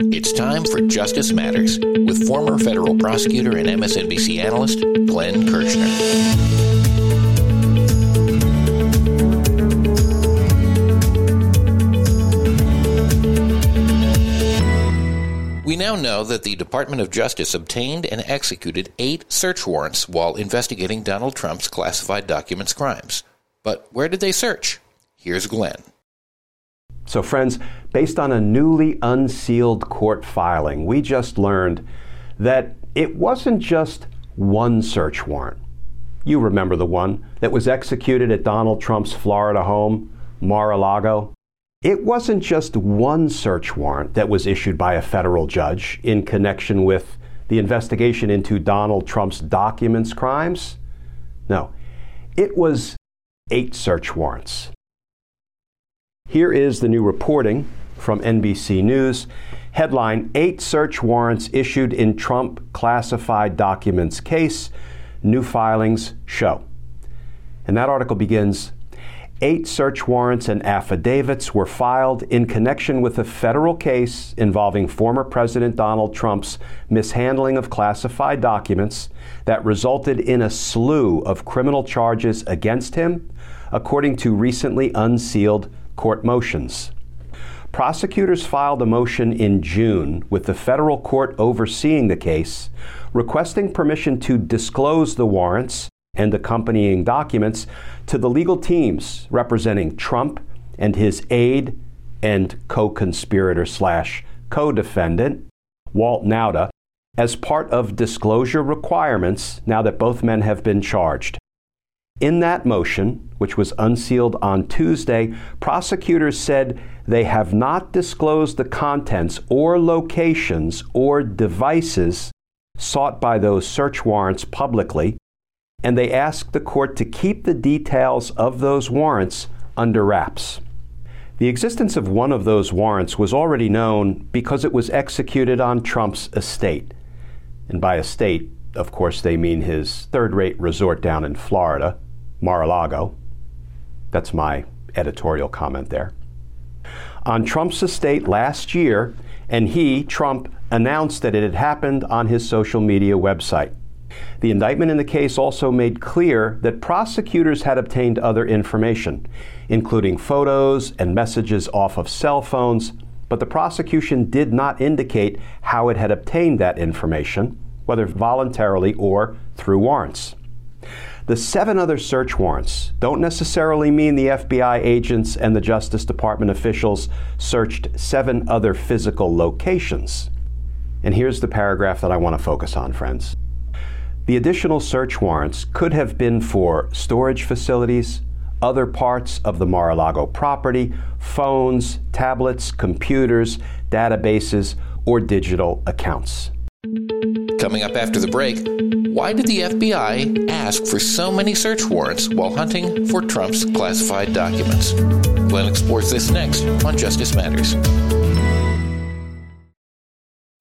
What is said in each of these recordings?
It's time for Justice Matters with former federal prosecutor and MSNBC analyst Glenn Kirschner. We now know that the Department of Justice obtained and executed eight search warrants while investigating Donald Trump's classified documents crimes. But where did they search? Here's Glenn. So, friends, based on a newly unsealed court filing, we just learned that it wasn't just one search warrant. You remember the one that was executed at Donald Trump's Florida home, Mar a Lago? It wasn't just one search warrant that was issued by a federal judge in connection with the investigation into Donald Trump's documents crimes. No, it was eight search warrants. Here is the new reporting from NBC News. Headline Eight search warrants issued in Trump classified documents case. New filings show. And that article begins Eight search warrants and affidavits were filed in connection with a federal case involving former President Donald Trump's mishandling of classified documents that resulted in a slew of criminal charges against him, according to recently unsealed court motions. Prosecutors filed a motion in June with the federal court overseeing the case, requesting permission to disclose the warrants and accompanying documents to the legal teams representing Trump and his aide and co conspirator slash co defendant, Walt Nauta, as part of disclosure requirements now that both men have been charged. In that motion, which was unsealed on Tuesday, prosecutors said they have not disclosed the contents or locations or devices sought by those search warrants publicly and they asked the court to keep the details of those warrants under wraps. The existence of one of those warrants was already known because it was executed on Trump's estate. And by estate, of course, they mean his third rate resort down in Florida, Mar a Lago. That's my editorial comment there. On Trump's estate last year, and he, Trump, announced that it had happened on his social media website. The indictment in the case also made clear that prosecutors had obtained other information, including photos and messages off of cell phones, but the prosecution did not indicate how it had obtained that information, whether voluntarily or through warrants. The seven other search warrants don't necessarily mean the FBI agents and the Justice Department officials searched seven other physical locations. And here's the paragraph that I want to focus on, friends. The additional search warrants could have been for storage facilities, other parts of the Mar a Lago property, phones, tablets, computers, databases, or digital accounts. Coming up after the break, why did the FBI ask for so many search warrants while hunting for Trump's classified documents? Glenn explores this next on Justice Matters.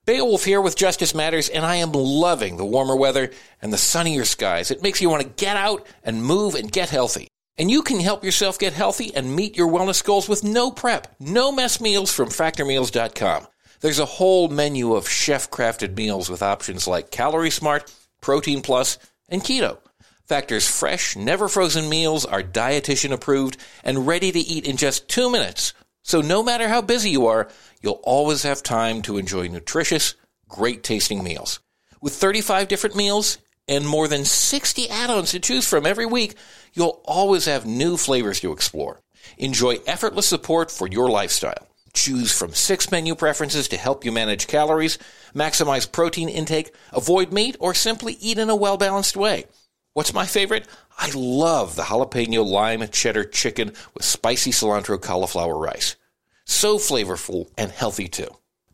Beowulf here with Justice Matters, and I am loving the warmer weather and the sunnier skies. It makes you want to get out and move and get healthy. And you can help yourself get healthy and meet your wellness goals with no prep, no mess meals from factormeals.com. There's a whole menu of chef crafted meals with options like Calorie Smart, Protein Plus, and Keto. Factor's fresh, never frozen meals are dietitian approved and ready to eat in just two minutes. So no matter how busy you are, you'll always have time to enjoy nutritious, great tasting meals. With 35 different meals and more than 60 add-ons to choose from every week, you'll always have new flavors to explore. Enjoy effortless support for your lifestyle. Choose from six menu preferences to help you manage calories, maximize protein intake, avoid meat, or simply eat in a well-balanced way. What's my favorite? I love the jalapeno lime cheddar chicken with spicy cilantro cauliflower rice. So flavorful and healthy too.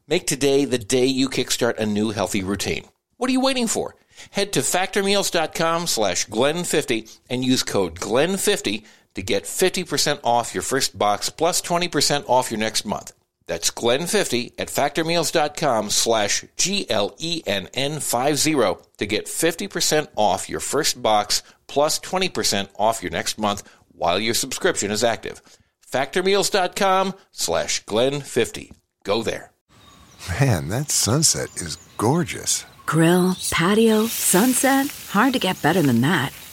Make today the day you kickstart a new healthy routine. What are you waiting for? Head to factormeals.com slash Glenn50 and use code Glenn50 to get 50% off your first box plus 20% off your next month. That's Glenn50 at factormeals.com slash G-L-E-N-N-50 to get 50% off your first box plus 20% off your next month while your subscription is active. Factormeals.com slash Glenn50. Go there. Man, that sunset is gorgeous. Grill, patio, sunset. Hard to get better than that.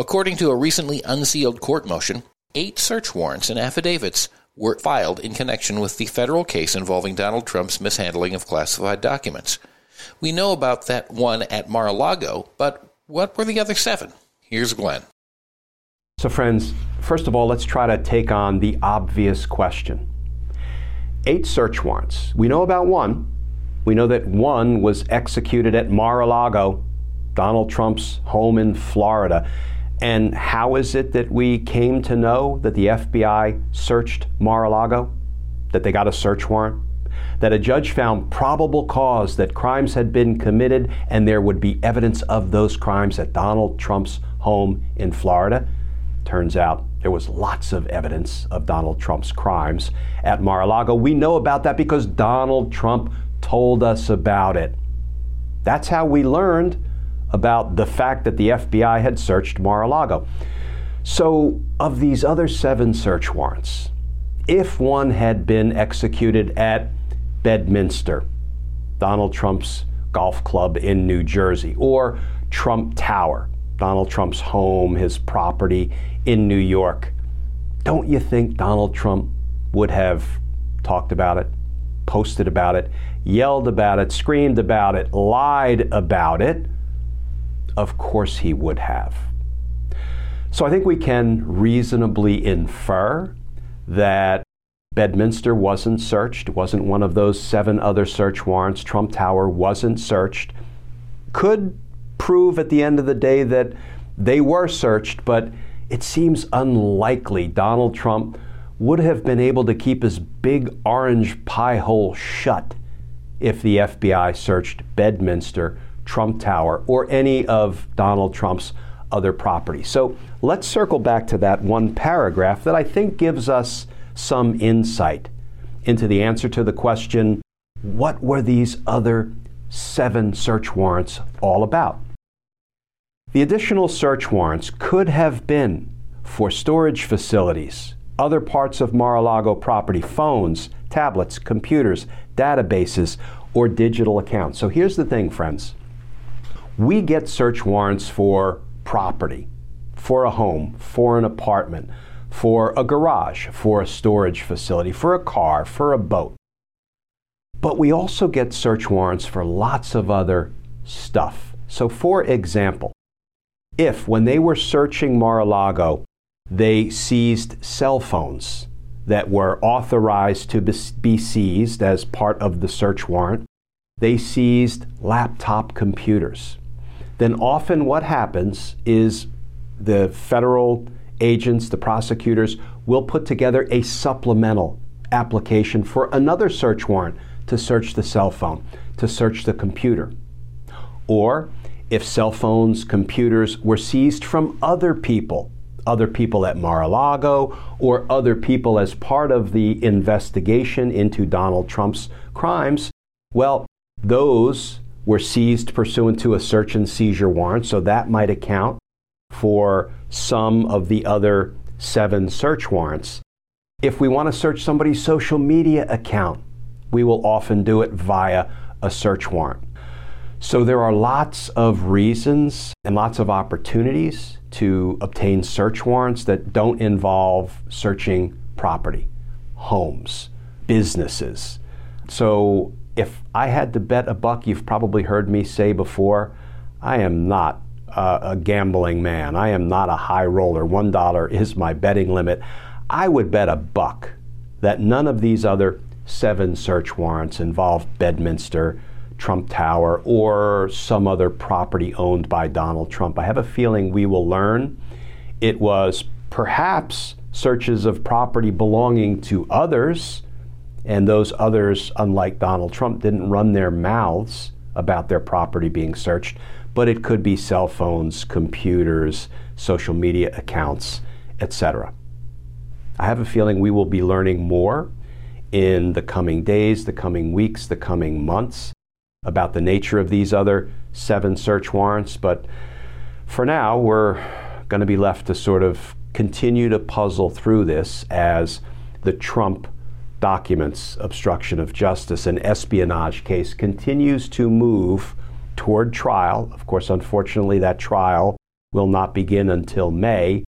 According to a recently unsealed court motion, eight search warrants and affidavits were filed in connection with the federal case involving Donald Trump's mishandling of classified documents. We know about that one at Mar a Lago, but what were the other seven? Here's Glenn. So, friends, first of all, let's try to take on the obvious question. Eight search warrants. We know about one. We know that one was executed at Mar a Lago, Donald Trump's home in Florida. And how is it that we came to know that the FBI searched Mar a Lago? That they got a search warrant? That a judge found probable cause that crimes had been committed and there would be evidence of those crimes at Donald Trump's home in Florida? Turns out there was lots of evidence of Donald Trump's crimes at Mar a Lago. We know about that because Donald Trump told us about it. That's how we learned about the fact that the FBI had searched Mar a Lago. So, of these other seven search warrants, if one had been executed at Bedminster, Donald Trump's golf club in New Jersey, or Trump Tower, Donald Trump's home, his property in New York, don't you think Donald Trump would have talked about it, posted about it, yelled about it, screamed about it, lied about it? Of course he would have. So I think we can reasonably infer that Bedminster wasn't searched, wasn't one of those seven other search warrants. Trump Tower wasn't searched. Could prove at the end of the day that they were searched, but it seems unlikely Donald Trump would have been able to keep his big orange pie hole shut if the FBI searched Bedminster Trump Tower or any of Donald Trump's other properties. So let's circle back to that one paragraph that I think gives us some insight into the answer to the question what were these other seven search warrants all about? The additional search warrants could have been for storage facilities, other parts of Mar a Lago property, phones, tablets, computers, databases, or digital accounts. So here's the thing, friends we get search warrants for property, for a home, for an apartment, for a garage, for a storage facility, for a car, for a boat. But we also get search warrants for lots of other stuff. So, for example, if when they were searching Mar a Lago, they seized cell phones that were authorized to be seized as part of the search warrant, they seized laptop computers then often what happens is the federal agents, the prosecutors, will put together a supplemental application for another search warrant to search the cell phone, to search the computer. Or if cell phones, computers were seized from other people, other people at Mar a Lago, or other people as part of the investigation into Donald Trump's crimes, well, those were seized pursuant to a search and seizure warrant, so that might account for some of the other seven search warrants. If we want to search somebody's social media account, we will often do it via a search warrant. So there are lots of reasons and lots of opportunities to obtain search warrants that don't involve searching property, homes, businesses, So if I had to bet a buck, you've probably heard me say before, I am not a gambling man. I am not a high roller. One dollar is my betting limit. I would bet a buck that none of these other seven search warrants involve Bedminster, Trump Tower, or some other property owned by Donald Trump. I have a feeling we will learn it was perhaps searches of property belonging to others, and those others, unlike Donald Trump, didn't run their mouths about their property being searched, but it could be cell phones, computers, social media accounts, etc. I have a feeling we will be learning more in the coming days, the coming weeks, the coming months about the nature of these other seven search warrants, but for now, we're going to be left to sort of continue to puzzle through this as the Trump documents obstruction of justice and espionage case continues to move toward trial. Of course, unfortunately, that trial will not begin until May,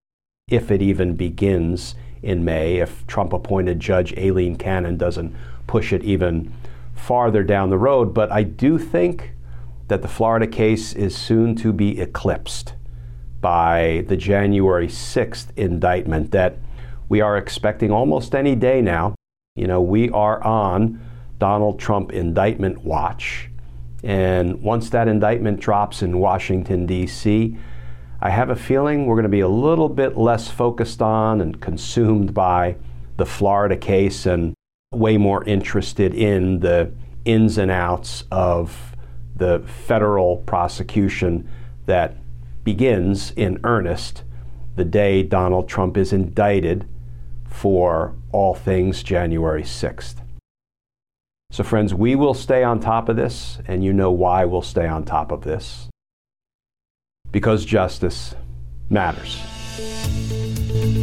if it even begins in May, if Trump appointed Judge Aileen Cannon doesn't push it even farther down the road. But I do think that the Florida case is soon to be eclipsed by the January 6th indictment that we are expecting almost any day now. You know, we are on Donald Trump indictment watch. And once that indictment drops in Washington, D.C., I have a feeling we're going to be a little bit less focused on and consumed by the Florida case and way more interested in the ins and outs of the federal prosecution that begins in earnest the day Donald Trump is indicted for all things January 6th. So, friends, we will stay on top of this, and you know why we'll stay on top of this. Because justice matters.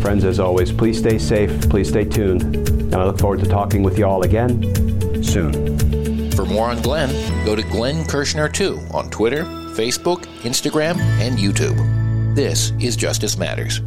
Friends, as always, please stay safe, please stay tuned, and I look forward to talking with you all again soon. For more on Glenn, go to Glenn Kirschner2 on Twitter, Facebook, Instagram, and YouTube. This is Justice Matters.